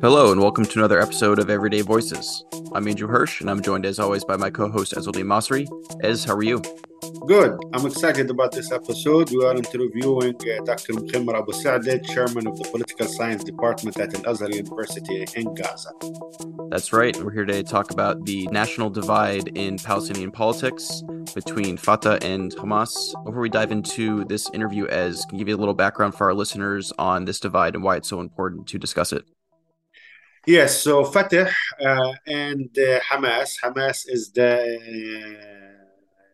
Hello, and welcome to another episode of Everyday Voices. I'm Andrew Hirsch, and I'm joined as always by my co host Ezzaldine Masri. Ez, how are you? Good. I'm excited about this episode. We are interviewing uh, Dr. Mkhimer Abu Saadeh, chairman of the Political Science Department at Al Azhar University in Gaza. That's right. We're here today to talk about the national divide in Palestinian politics between Fatah and Hamas. Before we dive into this interview, Ez can give you a little background for our listeners on this divide and why it's so important to discuss it? Yes, so Fatah uh, and uh, Hamas. Hamas is the uh,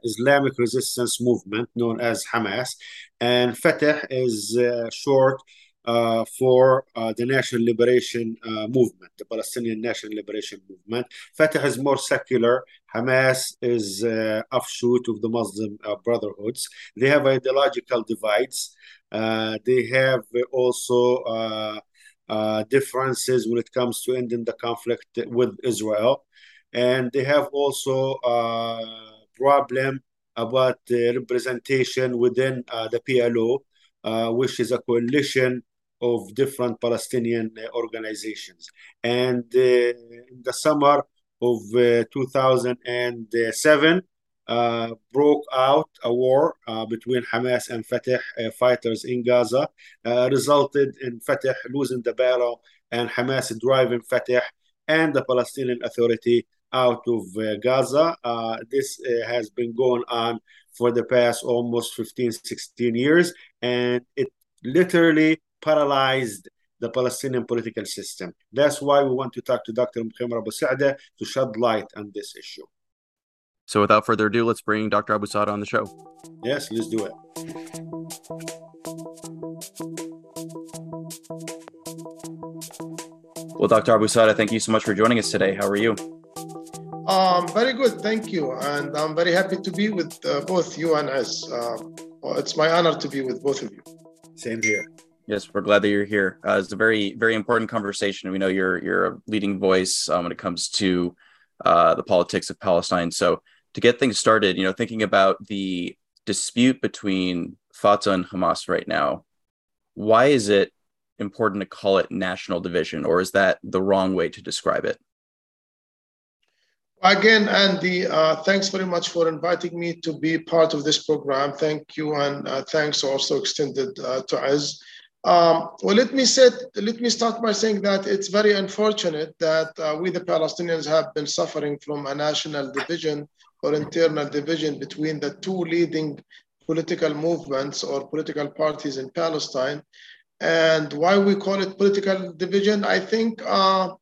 Islamic resistance movement known as Hamas, and Fatah is uh, short uh, for uh, the National Liberation uh, Movement, the Palestinian National Liberation Movement. Fatah is more secular. Hamas is uh, offshoot of the Muslim uh, Brotherhoods. They have ideological divides. Uh, they have also differences when it comes to ending the conflict with Israel, and they have also problem about the representation within the PLO. Uh, which is a coalition of different Palestinian uh, organizations. And uh, in the summer of uh, 2007, uh, broke out a war uh, between Hamas and Fatah uh, fighters in Gaza, resulted in Fatah losing the battle and Hamas driving Fatah and the Palestinian Authority out of Gaza. this has been going on for the past almost 15, 16 years, and it literally paralyzed the Palestinian political system. That's why we want to talk to Dr. Mkhimer Abu Saadeh to shed light on this issue. So without further ado, let's bring Dr. Abu Saadeh on the show. Yes, let's do it. Well, Dr. Abu Saadeh, thank you so much for joining Ez today. How are you? Um, very good, thank you. And I'm very happy to be with uh, both you and us. Uh, it's my honor to be with both of you. Same here. Yes, we're glad that you're here. Uh, it's a very, very important conversation. We know you're you're a leading voice um, when it comes to uh, the politics of Palestine. So to get things started, you know, thinking about the dispute between Fatah and Hamas right now, why is it important to call it national division, or is that the wrong way to describe it? Again, Andy, uh, thanks very much for inviting me to be part of this program. Thank you, and uh, thanks also extended uh, to Ez. Um, well, let me set, let me start by saying that it's very unfortunate that uh, we, the Palestinians, have been suffering from a national division or internal division between the two leading political movements or political parties in Palestine. And why we call it political division, I think uh,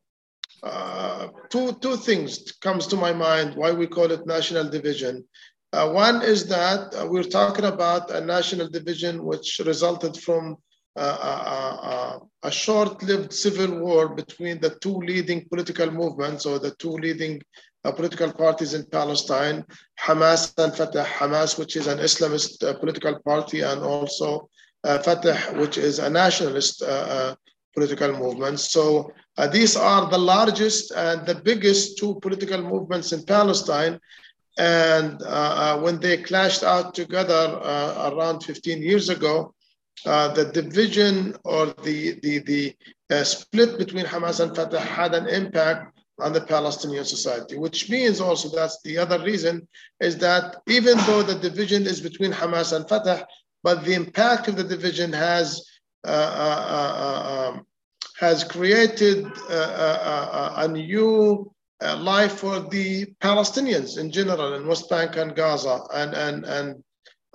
uh, two, two things comes to my mind why we call it national division. Uh, one is that uh, we're talking about a national division which resulted from a, a short-lived civil war between the two leading political movements or the two leading uh, political parties in Palestine, Hamas and Fatah. Hamas, which is an Islamist uh, political party, and also uh, Fatah, which is a nationalist uh, uh, political movement. So uh, these are the largest and the biggest two political movements in Palestine. And when they clashed out together around 15 years ago, uh, the division or the, the, the uh, split between Hamas and Fatah had an impact on the Palestinian society, which means also that's the other reason is that even though the division is between Hamas and Fatah, but the impact of the division has uh, uh, uh um, has created a new life for the Palestinians in general in West Bank and Gaza and and and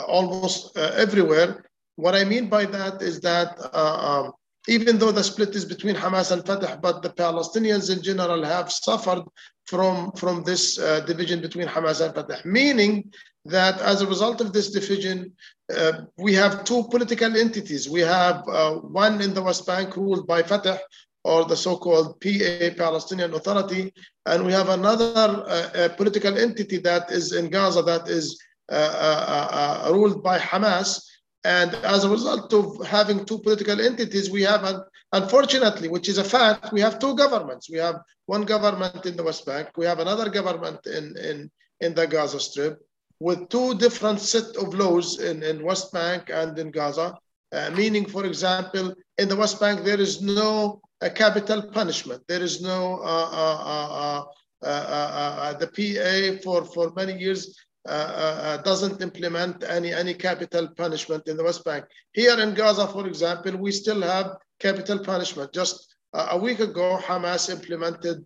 almost everywhere what I mean by that is that uh, um, even though the split is between Hamas and Fatah, but the Palestinians in general have suffered from, from this uh, division between Hamas and Fatah, meaning that as a result of this division, uh, we have two political entities. We have uh, one in the West Bank ruled by Fatah, or the so-called PA, Palestinian Authority, and we have another uh, political entity that is in Gaza that is uh, ruled by Hamas, and as a result of having two political entities, we have, unfortunately, which is a fact, we have two governments. We have one government in the West Bank, we have another government in, in, in the Gaza Strip with two different set of laws in, in West Bank and in Gaza. Uh, meaning, for example, in the West Bank, there is no a capital punishment. There is no uh, uh, uh, the PA for for many years doesn't implement any any capital punishment in the West Bank. Here in Gaza, for example, we still have capital punishment. Just a week ago, Hamas implemented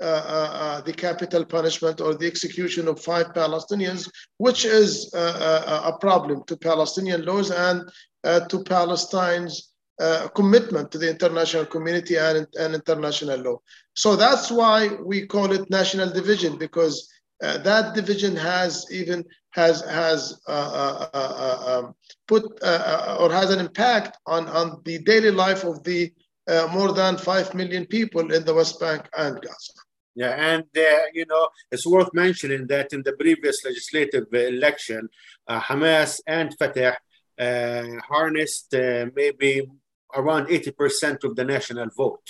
uh, uh, the capital punishment or the execution of five Palestinians, which is uh, a problem to Palestinian laws and to Palestine's uh, commitment to the international community and, and international law. So that's why we call it national division because uh, that division has even has has uh, uh, uh um, put or has an impact on on the daily life of the more than five million people in the West Bank and Gaza. Yeah, and you know it's worth mentioning that in the previous legislative election, Hamas and Fatah harnessed maybe around 80% of the national vote.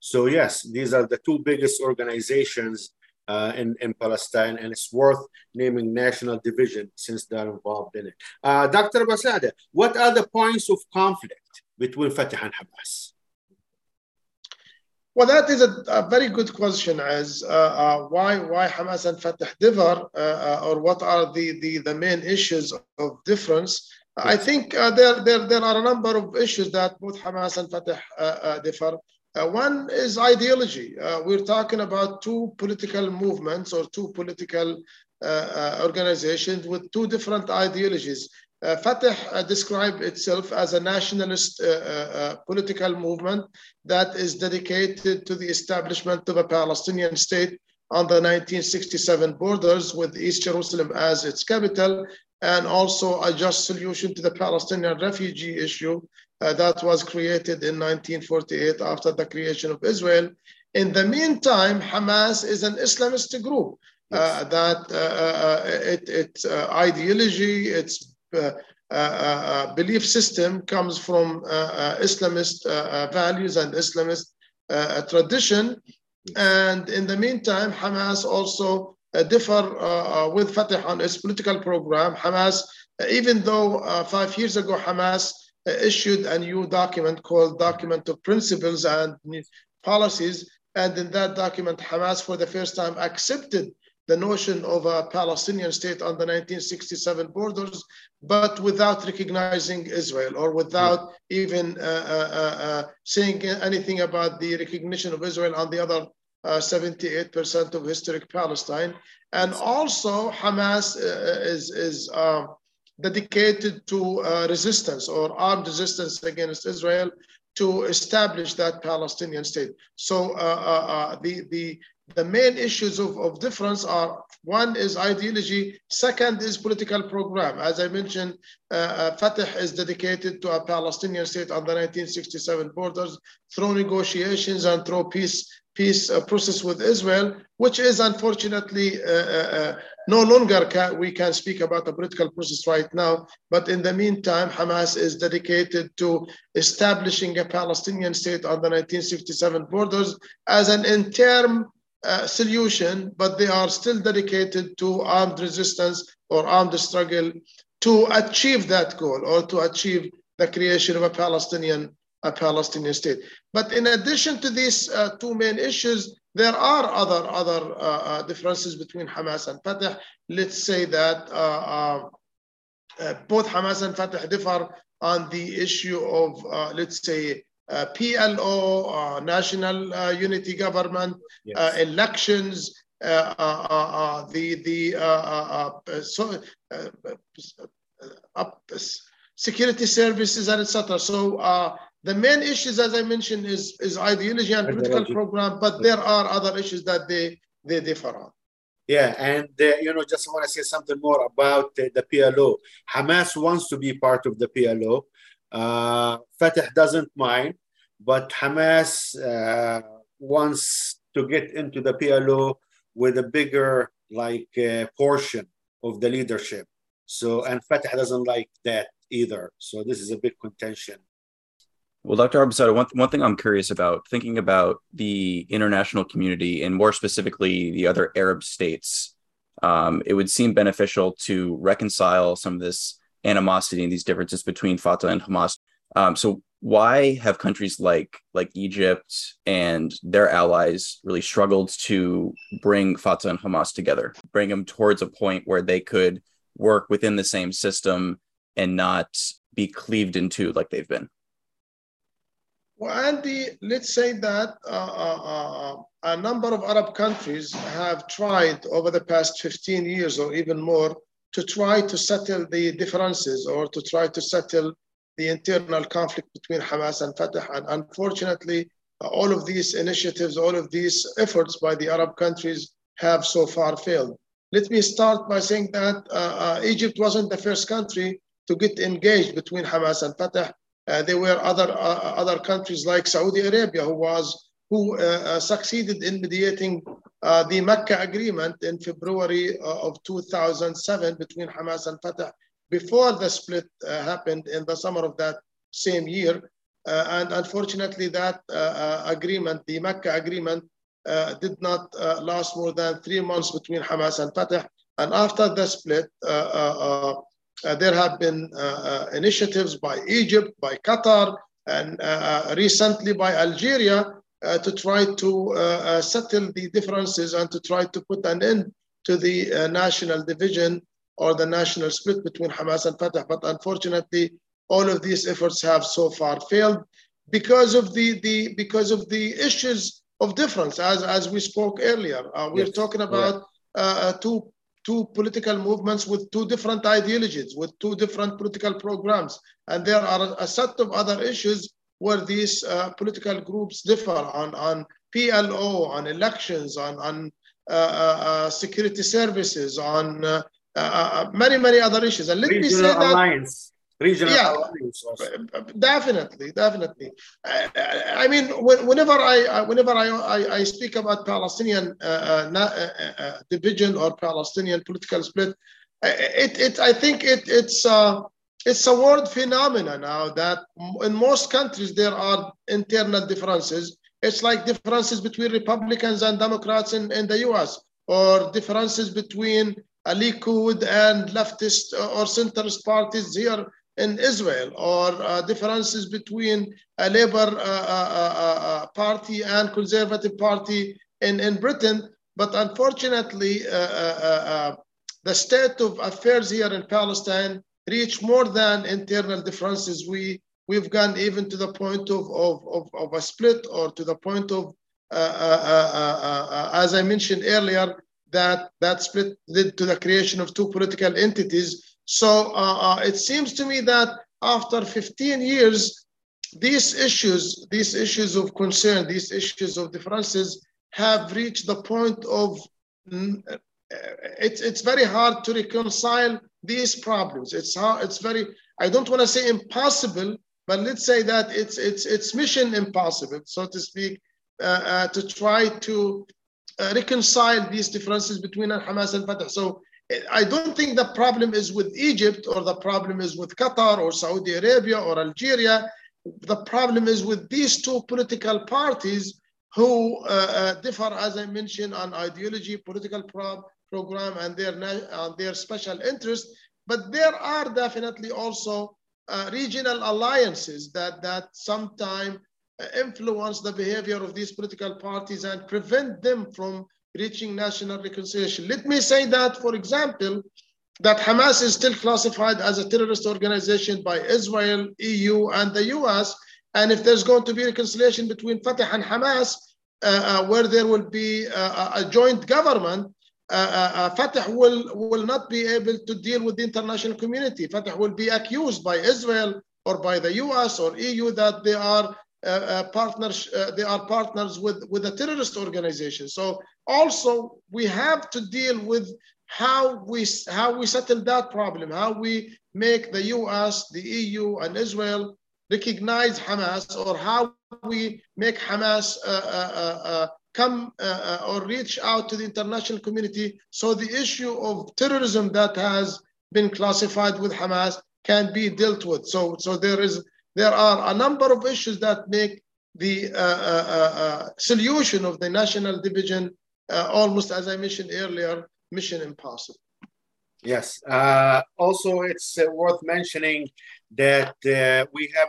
So yes, these are the two biggest organizations uh, in, in Palestine, and it's worth naming national division since they're involved in it. Uh, Dr. Basada, what are the points of conflict between Fatah and Hamas? Well, that is a, a very good question. As uh, uh why why Hamas and Fatah differ, uh, uh, or what are the, the the main issues of difference? I think there, there, there are a number of issues that both Hamas and Fatah differ. Uh, one is ideology. Uh, we're talking about two political movements or two political uh, organizations with two different ideologies. Fatah described itself as a nationalist political movement that is dedicated to the establishment of a Palestinian state on the 1967 borders with East Jerusalem as its capital and also a just solution to the Palestinian refugee issue uh, that was created in 1948 after the creation of Israel. In the meantime, Hamas is an Islamist group uh, that uh, uh it, its uh, ideology, its uh, belief system comes from Islamist values and Islamist tradition. And in the meantime, Hamas also differ uh, uh, with Fatah on its political program. Hamas, even though five years ago Hamas issued a new document called Document of Principles and Policies, and in that document, Hamas for the first time accepted the notion of a Palestinian state on the 1967 borders, but without recognizing Israel or without even uh, uh, uh, saying anything about the recognition of Israel on the other 78% uh, of historic Palestine. And also Hamas uh, is, is uh, dedicated to resistance or armed resistance against Israel to establish that Palestinian state. So the, the, the main issues of, of difference are one is ideology, second is political program. As I mentioned, uh, uh, Fatah is dedicated to a Palestinian state on the 1967 borders through negotiations and through peace peace uh, process with Israel, which is unfortunately uh, uh, no longer we can speak about a political process right now. But in the meantime, Hamas is dedicated to establishing a Palestinian state on the 1967 borders as an interim uh, solution, but they are still dedicated to armed resistance or armed struggle to achieve that goal or to achieve the creation of a Palestinian a Palestinian state. But in addition to these uh, two main issues, there are other other uh, uh differences between Hamas and Fatah. Let's say that uh, uh, uh, both Hamas and Fatah differ on the issue of, let's say, PLO, national unity government, yes. elections, the the so, security services and etc. So the main issues, as I mentioned, is, is ideology and political program, but there are other issues that they, they differ on. Yeah, and uh, you know, just want to say something more about uh, the PLO. Hamas wants to be part of the PLO. Uh, Fatah doesn't mind, but Hamas uh, wants to get into the PLO with a bigger like uh, portion of the leadership. So, and Fatah doesn't like that either. So this is a big contention well, Dr. Abu Saadeh, one, one thing I'm curious about, thinking about the international community and more specifically the other Arab states, um, it would seem beneficial to reconcile some of this animosity and these differences between Fatah and Hamas. Um, so, why have countries like like Egypt and their allies really struggled to bring Fatah and Hamas together, bring them towards a point where they could work within the same system and not be cleaved into like they've been? Well, Andy, let's say that uh, uh, uh, a number of Arab countries have tried over the past 15 years or even more to try to settle the differences or to try to settle the internal conflict between Hamas and Fatah. And unfortunately, all of these initiatives, all of these efforts by the Arab countries have so far failed. Let me start by saying that uh, uh, Egypt wasn't the first country to get engaged between Hamas and Fatah. Uh, there were other uh, other countries like Saudi Arabia who was who uh, uh, succeeded in mediating the Mecca agreement in February of 2007 between Hamas and Fatah before the split happened in the summer of that same year. and unfortunately, that agreement, the Mecca agreement, uh, did not uh, last more than three months between Hamas and Fatah. And after the split, uh, uh, there have been uh, uh, initiatives by Egypt, by Qatar, and recently by Algeria to try to settle the differences and to try to put an end to the national division or the national split between Hamas and Fatah. But unfortunately, all of these efforts have so far failed because of the, the because of the issues of difference, as, as we spoke earlier. Uh, we're yes. talking about uh, two two political movements with two different ideologies, with two different political programs. And there are a set of other issues where these uh, political groups differ on, on PLO, on elections, on, on uh, uh, uh security services, on uh, uh, many, many other issues. And let Regional me say that. Regional yeah, definitely definitely. I mean whenever i whenever i i, I speak about palestinian uh, uh, uh, uh, division or palestinian political split it, it i think it it's uh, it's a world phenomenon now that in most countries there are internal differences. It's like differences between republicans and democrats in, in the us or differences between a Likud and leftist or centrist parties here in Israel or uh, differences between a Labour uh, uh, party and Conservative party in, in Britain. But unfortunately, the state of affairs here in Palestine reach more than internal differences. We, we've gone even to the point of, of, of, of a split or to the point of, uh, uh, uh, as I mentioned earlier, that that split led to the creation of two political entities so uh, uh, it seems to me that after 15 years, these issues, these issues of concern, these issues of differences have reached the point of uh, it's, it's very hard to reconcile these problems. It's it's very, I don't want to say impossible, but let's say that it's, it's, it's mission impossible, so to speak, uh, uh, to try to uh, reconcile these differences between Hamas and Fatah. So I don't think the problem is with Egypt or the problem is with Qatar or Saudi Arabia or Algeria. The problem is with these two political parties who uh, uh, differ, as I mentioned, on ideology, political pro program, and their, uh, their special interest. But there are definitely also uh, regional alliances that, that sometimes uh, influence the behavior of these political parties and prevent them from reaching national reconciliation. Let me say that, for example, that Hamas is still classified as a terrorist organization by Israel, EU, and the US. And if there's going to be reconciliation between Fatah and Hamas, uh, uh, where there will be uh, a joint government, uh, uh, uh, Fatah will, will not be able to deal with the international community. Fatah will be accused by Israel or by the US or EU that they are partners, they are partners with, with a terrorist organization. So also we have to deal with how we, how we settle that problem, how we make the US, the EU, and Israel recognize Hamas, or how we make Hamas uh, uh, uh, come or reach out to the international community so the issue of terrorism that has been classified with Hamas can be dealt with. So, so there is there are a number of issues that make the uh, uh, uh, uh solution of the national division uh, almost, as I mentioned earlier, mission impossible. Yes. Uh, also, it's worth mentioning that uh, we have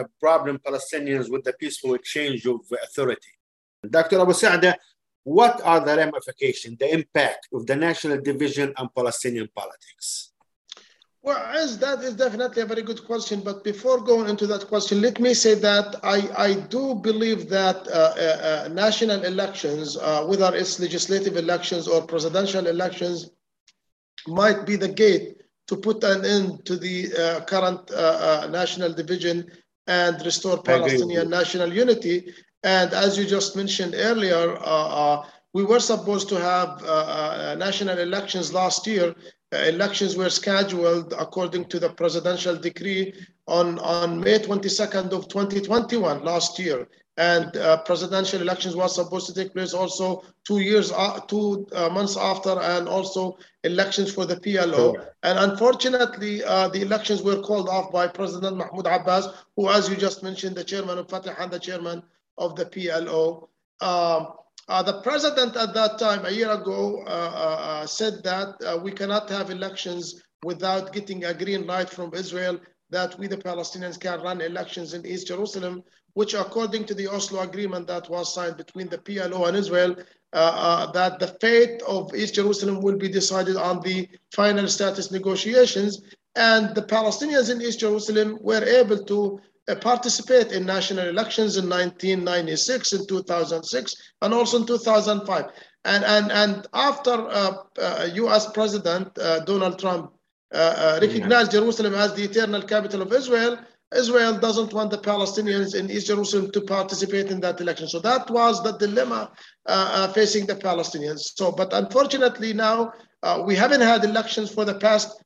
a problem Palestinians with the peaceful exchange of authority. Dr. Abu Saada, what are the ramifications, the impact of the national division on Palestinian politics? Well, Ez that is definitely a very good question. But before going into that question, let me say that I, I do believe that uh, uh, uh national elections, uh, whether it's legislative elections or presidential elections, might be the gate to put an end to the uh, current uh, national division and restore Palestinian national unity. And as you just mentioned earlier, we were supposed to have national elections last year elections were scheduled according to the presidential decree on, on May 22nd of 2021 last year. And uh, presidential elections was supposed to take place also two years, uh, two uh, months after, and also elections for the PLO. Sure. And unfortunately, uh, the elections were called off by President Mahmoud Abbas, who, as you just mentioned, the chairman of Fatah and the chairman of the PLO. Um, uh, the president at that time, a year ago, uh, uh, uh said that uh, we cannot have elections without getting a green light from Israel that we, the Palestinians, can run elections in East Jerusalem, which, according to the Oslo agreement that was signed between the PLO and Israel, uh, that the fate of East Jerusalem will be decided on the final status negotiations. And the Palestinians in East Jerusalem were able to participate in national elections in 1996, in 2006, and also in 2005. And, and, and after uh, uh, US President uh, Donald Trump uh, uh, recognized yeah. Jerusalem as the eternal capital of Israel, Israel doesn't want the Palestinians in East Jerusalem to participate in that election. So that was the dilemma facing the Palestinians. So, but unfortunately now we haven't had elections for the past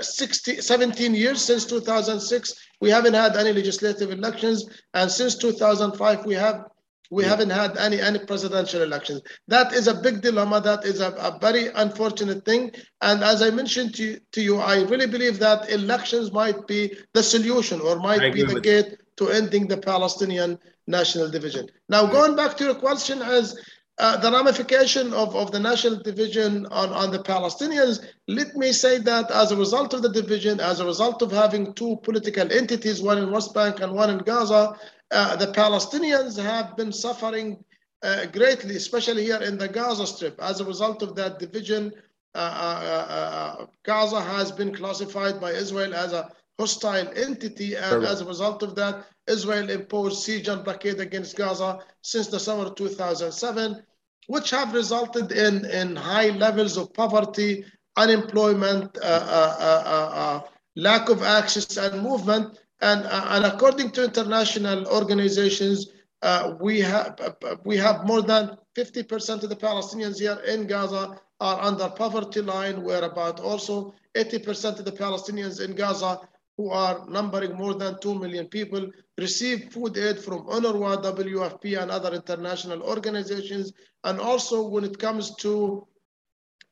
60, 17 years since 2006 we haven't had any legislative elections and since 2005 we have we yeah. haven't had any any presidential elections. That is a big dilemma. That is a, a very unfortunate thing. And Ez i mentioned to, to you i really believe that elections might be the solution or might be the gate to ending the palestinian national division. Now going back to your question as uh, the ramification of, of the national division on, on the Palestinians, let me say that as a result of the division, as a result of having two political entities, one in West Bank and one in Gaza, uh, the Palestinians have been suffering uh, greatly, especially here in the Gaza Strip. As a result of that division, uh, uh, Gaza has been classified by Israel as a hostile entity, and as a result of that, Israel imposed siege and blockade against Gaza since the summer of 2007 which have resulted in, in high levels of poverty, unemployment, uh, uh, uh, uh lack of access and movement. And, and according to international organizations, we, have, we have more than 50% of the Palestinians here in Gaza are under poverty line, where about also 80% of the Palestinians in Gaza who are numbering more than 2 million people, receive food aid from UNRWA, WFP, and other international organizations. And also when it comes to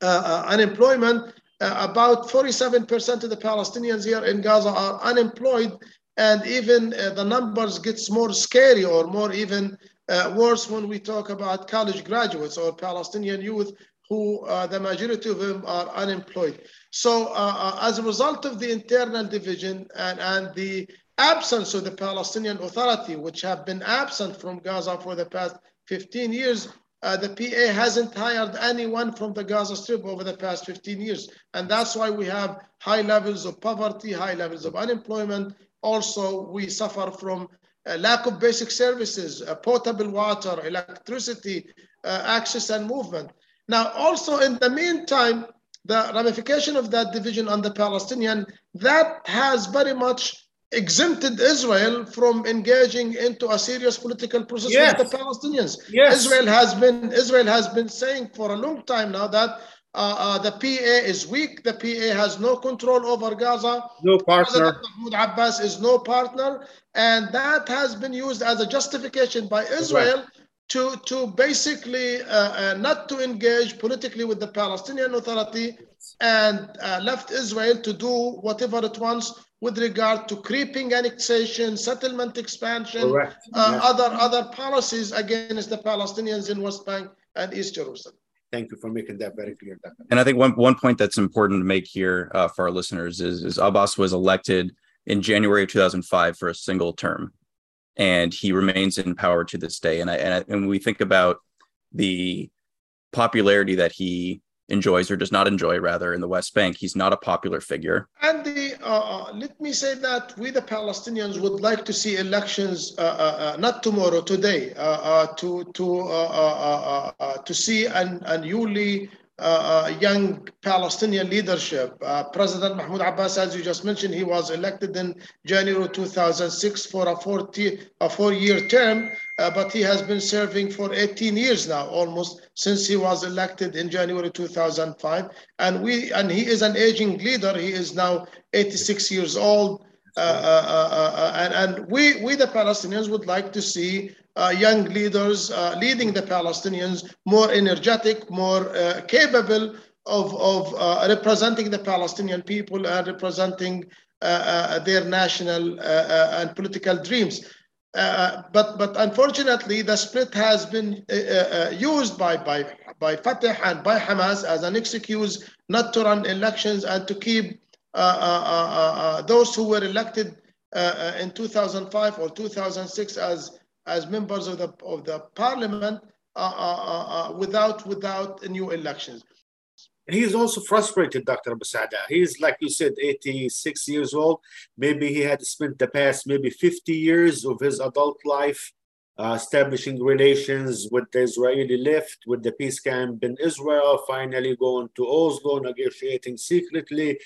uh, uh, unemployment, uh, about 47% of the Palestinians here in Gaza are unemployed. And even uh, the numbers gets more scary or more even uh, worse when we talk about college graduates or Palestinian youth who uh, the majority of them are unemployed. So uh, uh, as a result of the internal division and, and the absence of the Palestinian Authority, which have been absent from Gaza for the past 15 years, uh, the PA hasn't hired anyone from the Gaza Strip over the past 15 years. And that's why we have high levels of poverty, high levels of unemployment. Also, we suffer from a lack of basic services, uh, potable water, electricity, uh, access and movement. Now, also in the meantime, the ramification of that division on the Palestinian, that has very much exempted Israel from engaging into a serious political process yes. with the Palestinians. Yes. Israel has been Israel has been saying for a long time now that uh, uh, the PA is weak. The PA has no control over Gaza. No partner. President Mahmoud Abbas is no partner, and that has been used as a justification by Israel right to, to basically uh, uh, not to engage politically with the Palestinian Authority and uh, left Israel to do whatever it wants with regard to creeping annexation, settlement expansion, uh, yes. other, other policies against the Palestinians in West Bank and East Jerusalem. Thank you for making that very clear. And I think one, one point that's important to make here uh, for our listeners is, is Abbas was elected in January of 2005 for a single term, and he remains in power to this day. And I, and, I, and we think about the popularity that he enjoys or does not enjoy rather in the West Bank. He's not a popular figure. And the, uh, uh let me say that we the Palestinians would like to see elections uh, uh, uh not tomorrow, today, uh, to to to see an, a newly uh, uh, young Palestinian leadership. Uh, President Mahmoud Abbas, as you just mentioned, he was elected in January 2006 for a, 40, a four-year term, uh, but he has been serving for 18 years now, almost since he was elected in January 2005. And we and he is an aging leader. He is now 86 years old. Uh, uh, and, and we, we, the Palestinians, would like to see Uh, young leaders uh, leading the Palestinians more energetic, more uh, capable of, of uh, representing the Palestinian people and representing uh, uh, their national uh, uh, and political dreams. but, but unfortunately, the split has been used by, by, by Fatah and by Hamas as an excuse not to run elections and to keep those who were elected in 2005 or 2006 as as members of the of the parliament uh, uh, uh, uh without without new elections. He is also frustrated, Dr. Basada. He is, like you said, 86 years old. Maybe he had spent the past maybe 50 years of his adult life uh, establishing relations with the Israeli left, with the peace camp in Israel, finally going to Oslo, negotiating secretly,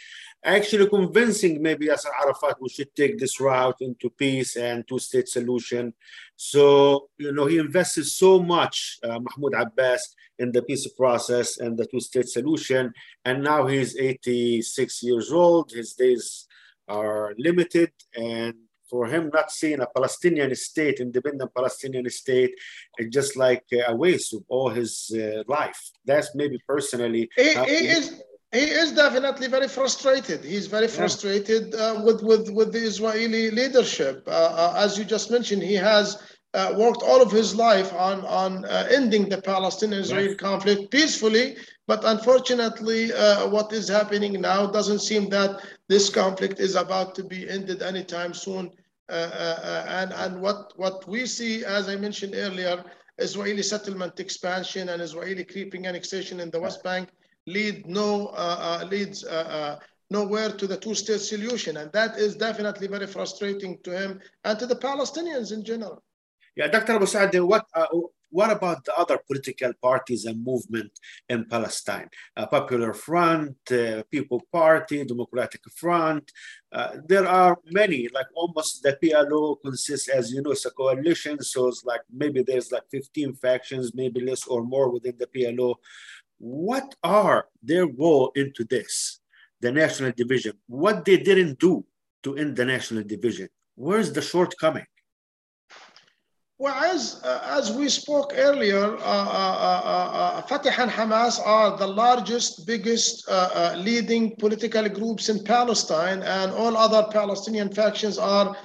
actually convincing maybe Yasser Arafat we should take this route into peace and two-state solution. So, you know, he invested so much, uh, Mahmoud Abbas, in the peace process and the two-state solution. And now he's 86 years old. His days are limited and for him not seeing a Palestinian state, independent Palestinian state, it's just like a waste of all his uh, life. That's maybe personally. He, he is. He is definitely very frustrated. He's very frustrated uh, with, with, with the Israeli leadership. Uh, uh as you just mentioned, he has uh, worked all of his life on, on uh, ending the Palestinian-Israeli yes. conflict peacefully. But unfortunately, what is happening now doesn't seem that this conflict is about to be ended anytime soon. Uh, uh, uh, and and what what we see, as I mentioned earlier, Israeli settlement expansion and Israeli creeping annexation in the West Bank lead no leads nowhere to the two-state solution, and that is definitely very frustrating to him and to the Palestinians in general. Yeah, Dr. Abu Saad, what uh, what about the other political parties and movement in Palestine? Uh, Popular Front, uh, People Party, Democratic Front. Uh, there are many, like almost the PLO consists, as you know, it's a coalition. So it's like maybe there's like 15 factions, maybe less or more within the PLO. What are their role into this, the national division? What they didn't do to end the national division? Where's the shortcoming? Well, as, uh, as we spoke earlier, uh, uh, uh, uh Fatah and Hamas are the largest, biggest uh, leading political groups in Palestine, and all other Palestinian factions are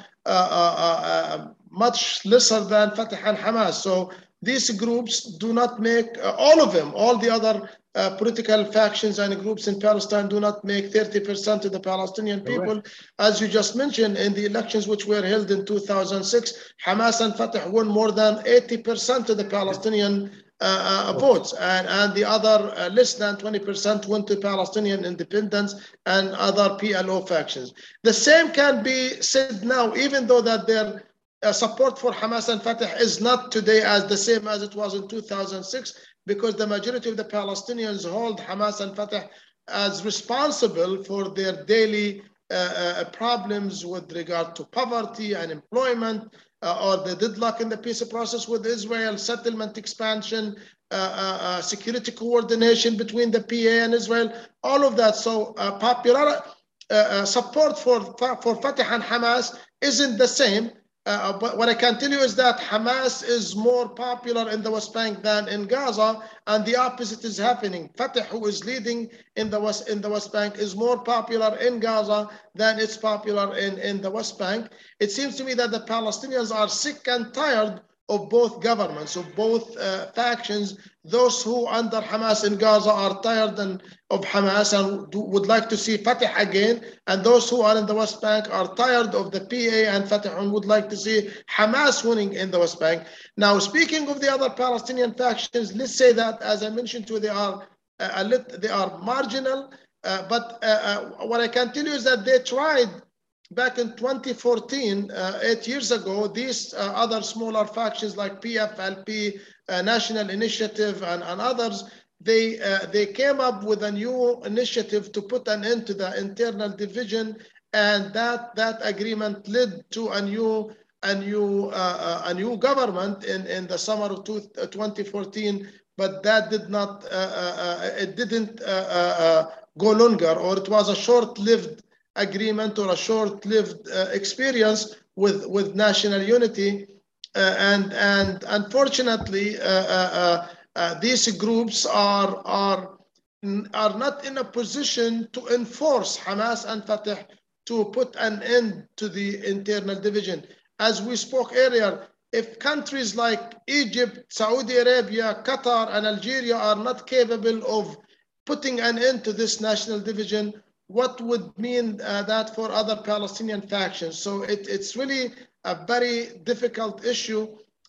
much lesser than Fatah and Hamas. So these groups do not make, all of them, all the other uh, political factions and groups in Palestine do not make 30% of the Palestinian people. As you just mentioned, in the elections which were held in 2006, Hamas and Fatah won more than 80% of the Palestinian uh, uh, votes, and, and the other uh, less than 20% went to Palestinian independence and other PLO factions. The same can be said now, even though that their uh, support for Hamas and Fatah is not today as the same as it was in 2006 because the majority of the Palestinians hold Hamas and Fatah as responsible for their daily uh, uh, problems with regard to poverty, unemployment, uh, or the deadlock in the peace process with Israel, settlement expansion, uh, uh security coordination between the PA and Israel, all of that. So popular support for, for Fatah and Hamas isn't the same uh, but what I can tell you is that Hamas is more popular in the West Bank than in Gaza, and the opposite is happening. Fatah, who is leading in the West in the West Bank, is more popular in Gaza than it's popular in, in the West Bank. It seems to me that the Palestinians are sick and tired of both governments, of both uh, factions. Those who under Hamas in Gaza are tired and of Hamas and do, would like to see Fatah again. And those who are in the West Bank are tired of the PA and Fatah and would like to see Hamas winning in the West Bank. Now, speaking of the other Palestinian factions, let's say that, as I mentioned to you, they are, uh, they are marginal. Uh, but uh, uh, what I can tell you is that they tried back in 2014, uh, eight years ago, these uh, other smaller factions like PFLP, National Initiative, and, and others, they, uh, they came up with a new initiative to put an end to the internal division, and that, that agreement led to a new, a new, uh, uh, a new government in, in the summer of 2014, but that did not, it didn't go longer, or it was a short-lived agreement or a short-lived uh, experience with, with national unity. Uh, and, and unfortunately, uh, these groups are, are, are not in a position to enforce Hamas and Fatah to put an end to the internal division. As we spoke earlier, if countries like Egypt, Saudi Arabia, Qatar, and Algeria are not capable of putting an end to this national division, what would mean uh, that for other Palestinian factions. So it, it's really a very difficult issue.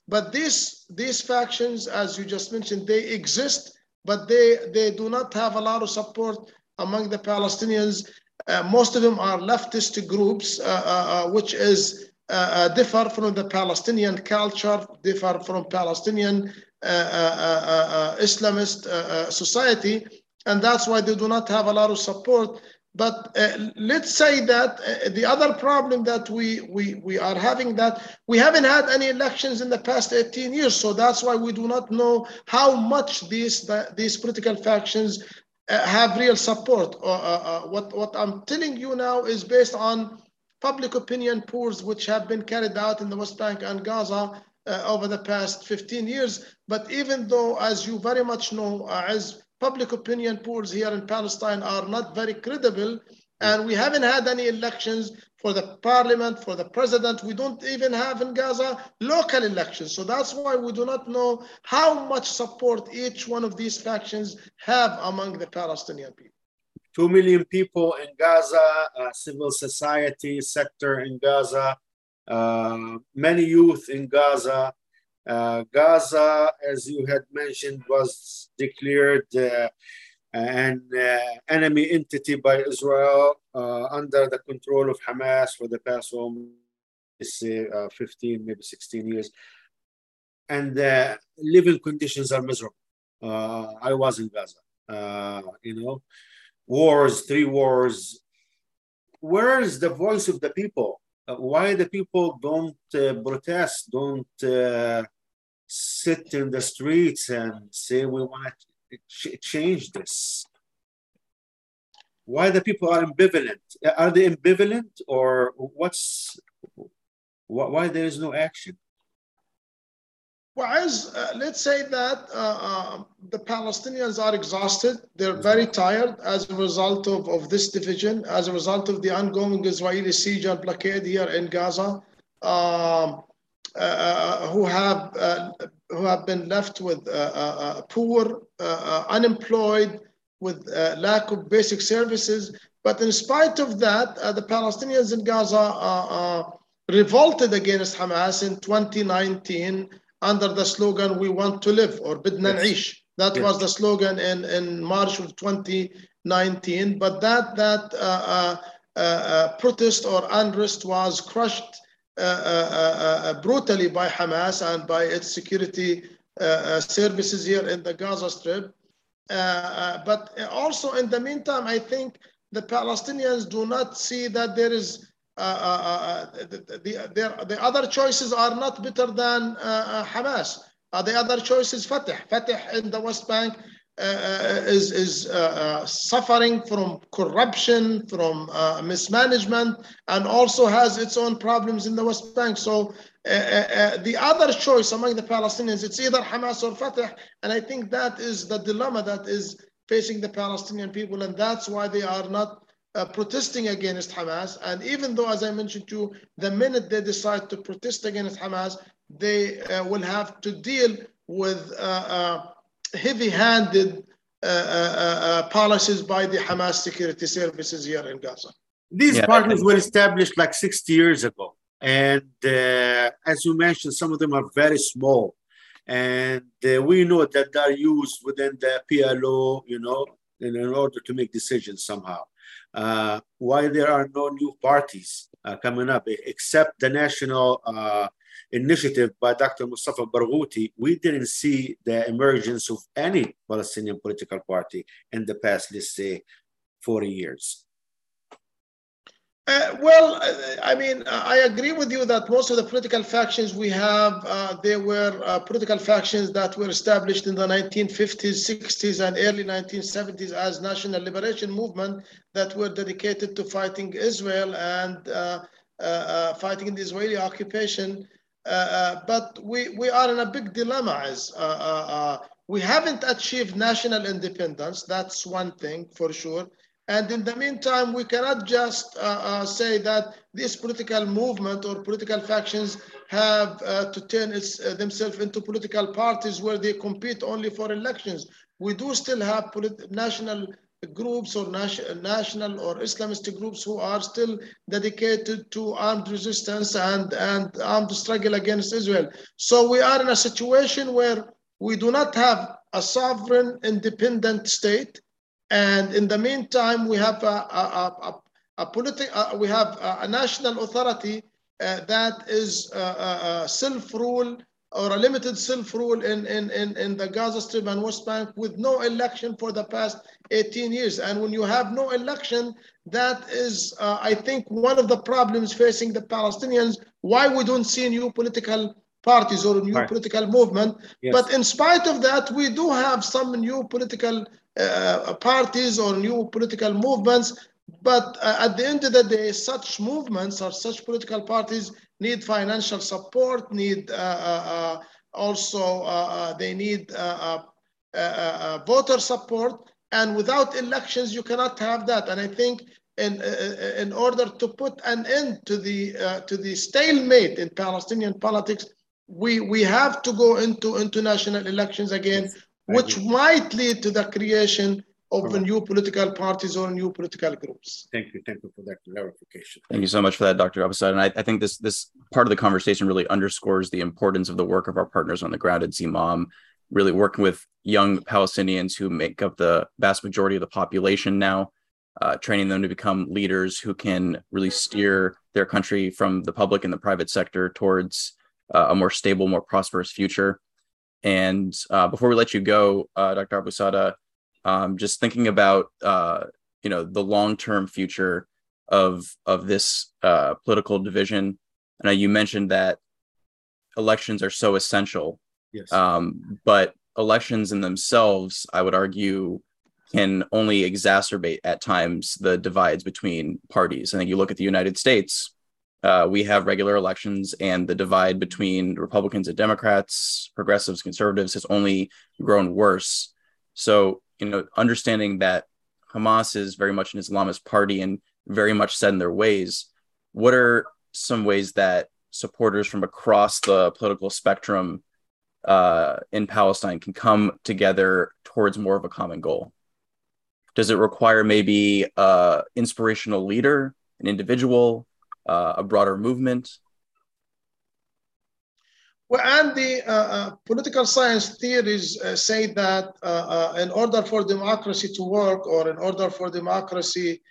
But these, these factions, as you just mentioned, they exist, but they, they do not have a lot of support among the Palestinians. Uh, most of them are leftist groups, uh, uh, uh which is uh, differ from the Palestinian culture, differ from Palestinian Islamist society, and that's why they do not have a lot of support. But uh, let's say that uh, the other problem that we, we, we are having that we haven't had any elections in the past 18 years. So that's why we do not know how much these, the, these political factions uh, have real support. Uh, uh, what, what I'm telling you now is based on public opinion polls which have been carried out in the West Bank and Gaza uh, over the past 15 years. But even though, as you very much know, as public opinion polls here in Palestine are not very credible. And we haven't had any elections for the parliament, for the president. We don't even have in Gaza local elections. So that's why we do not know how much support each one of these factions have among the Palestinian people. Two million people in Gaza, uh, civil society sector in Gaza, uh, many youth in Gaza, uh, Gaza, as you had mentioned, was declared uh, an uh, enemy entity by Israel uh, under the control of Hamas for the past say, uh, 15, maybe 16 years. And living conditions are miserable. I was in Gaza, you know, wars, three wars. Where is the voice of the people? why the people don't uh, protest, don't uh, sit in the streets and say we want to ch change this? Why the people are ambivalent? Are they ambivalent or what's why there is no action? Well, as uh, let's say that uh, uh, the Palestinians are exhausted. They're very tired as a result of, of this division, as a result of the ongoing Israeli siege and blockade here in Gaza. Um, who have uh, who have been left with poor, unemployed, with lack of basic services. But in spite of that, the Palestinians in Gaza revolted against Hamas in 2019 under the slogan "We want to live" or "Bidna yes. That yes. was the slogan in, in March of 2019. But that that uh, uh, uh, protest or unrest was crushed uh, uh, uh, Uh, uh, uh, brutally by Hamas and by its security services here in the Gaza Strip. but also in the meantime, I think the Palestinians do not see that there is uh, uh, the, the, the, other choices are not better than uh, Hamas. the other choices Fatah. Fatah in the West Bank uh, is, is uh, suffering from corruption, from uh, mismanagement, and also has its own problems in the West Bank. So the other choice among the Palestinians, it's either Hamas or Fatah. And I think that is the dilemma that is facing the Palestinian people. And that's why they are not uh, protesting against Hamas. And even though, as I mentioned to you, the minute they decide to protest against Hamas, they uh, will have to deal with uh, heavy-handed policies by the Hamas security services here in Gaza. These yeah, parties were established like 60 years ago. And uh, as you mentioned, some of them are very small. And uh, we know that they're used within the PLO, you know, in, in order to make decisions somehow. Uh, why there are no new parties uh, coming up, except the national uh, initiative by Dr. Mustafa Barghouti, we didn't see the emergence of any Palestinian political party in the past, let's say, 40 years. Uh, well, uh, I mean, I agree with you that most of the political factions we have, uh, they were uh, political factions that were established in the 1950s, 60s, and early 1970s as national liberation movement that were dedicated to fighting Israel and uh, uh, fighting the Israeli occupation. But we, we are in a big dilemma as we haven't achieved national independence. That's one thing for sure. And in the meantime, we cannot just uh, uh, say that this political movement or political factions have uh, to turn its, uh, themselves into political parties where they compete only for elections. We do still have national groups or national or Islamist groups who are still dedicated to armed resistance and, and armed struggle against Israel. So we are in a situation where we do not have a sovereign independent state and in the meantime, we have a, a, a, a uh, we have a, national authority uh, that is uh, self-rule or a limited self-rule in, in, in, in the Gaza Strip and West Bank with no election for the past 18 years. And when you have no election, that is, uh, I think, one of the problems facing the Palestinians, why we don't see new political parties or new right. political movement. Yes. But in spite of that, we do have some new political uh, parties or new political movements. But uh, at the end of the day, such movements or such political parties need financial support, need uh, uh, uh also uh, they need voter support. And without elections, you cannot have that. And I think in, in order to put an end to the, to the stalemate in Palestinian politics, we, we have to go into international elections again which might lead to the creation of new political parties or new political groups. Thank you. Thank you for that clarification. Thank you so much for that, Dr. Abu Saadeh. And I, I, think this this part of the conversation really underscores the importance of the work of our partners on the ground at Zimam, really working with young Palestinians who make up the vast majority of the population now, uh, training them to become leaders who can really steer their country from the public and the private sector towards uh, a more stable, more prosperous future. And uh, before we let you go, uh, Dr. Abu Saadeh, um, just thinking about uh, you know the long-term future of of this uh, political division. I know you mentioned that elections are so essential. Yes. Um, but elections in themselves, I would argue, can only exacerbate at times the divides between parties. I think you look at the United States, uh, we have regular elections, and the divide between Republicans and Democrats, progressives, conservatives has only grown worse. So, you know, understanding that Hamas is very much an Islamist party and very much set in their ways, what are some ways that supporters from across the political spectrum uh, in Palestine can come together towards more of a common goal? Does it require maybe an inspirational leader, an individual, uh, a broader movement? Well, and the uh, uh, political science theories uh, say that uh, uh, in order for democracy to work or in order for democracy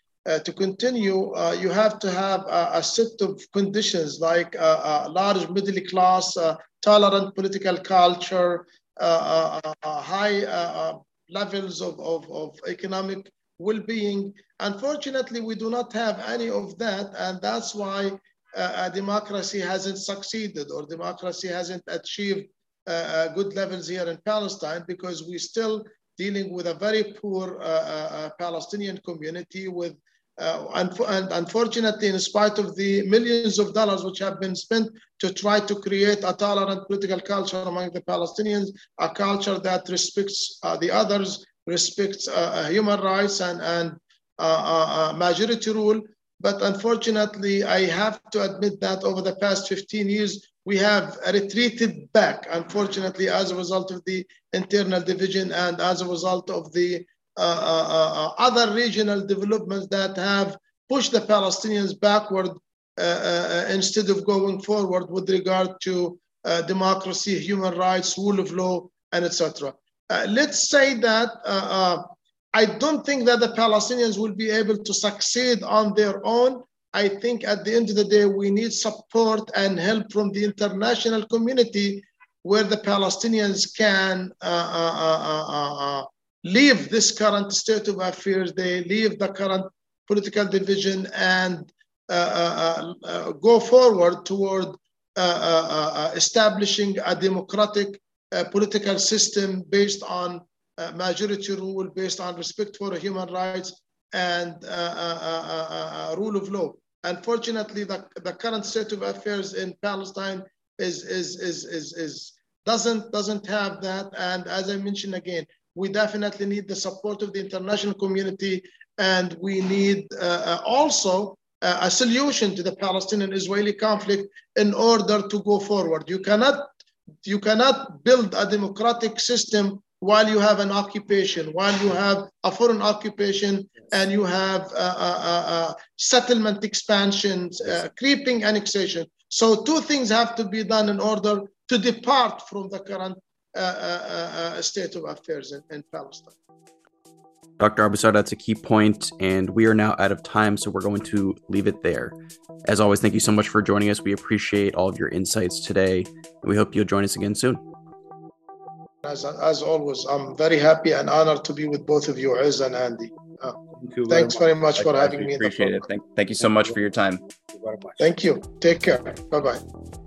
to continue, you have to have a, a set of conditions like a large middle class, tolerant political culture, high levels of, of, of economic well-being. Unfortunately, we do not have any of that, and that's why uh, democracy hasn't succeeded or democracy hasn't achieved uh, uh, good levels here in Palestine because we're still dealing with a very poor uh, uh, Palestinian community with uh, and, and, unfortunately, in spite of the millions of dollars which have been spent to try to create a tolerant political culture among the Palestinians, a culture that respects uh, the others, respects uh, uh, human rights and, and uh, majority rule. But unfortunately, I have to admit that over the past 15 years, we have retreated back, unfortunately, as a result of the internal division and as a result of the uh, uh, uh, other regional developments that have pushed the Palestinians backward instead of going forward with regard to democracy, human rights, rule of law, and etc. let's say that I don't think that the Palestinians will be able to succeed on their own. I think at the end of the day, we need support and help from the international community where the Palestinians can uh, uh, uh, leave this current state of affairs, they leave the current political division and go forward toward establishing a democratic political system based on Uh, majority rule, based on respect for human rights and uh, uh, rule of law. Unfortunately, the, the current state of affairs in Palestine is, is, is, is, is doesn't doesn't have that. And as I mentioned again, we definitely need the support of the international community, and we need uh, uh also uh, a solution to the Palestinian-Israeli conflict in order to go forward. You cannot you cannot build a democratic system while you have an occupation, while you have a foreign occupation, and you have uh, uh, uh, uh settlement expansions, uh, creeping annexation. So two things have to be done in order to depart from the current uh, state of affairs in, in Palestine. Dr. Abu Saadeh, that's a key point, and we are now out of time, so we're going to leave it there. As always, thank you so much for joining us. We appreciate all of your insights today, and we hope you'll join us again soon. As, as always, I'm very happy and honored to be with both of you, Ez and Andy. Uh, thank thanks very much, very much for having me. Appreciate it. Thank, thank you so much for your time. Thank you. Take care. Bye bye.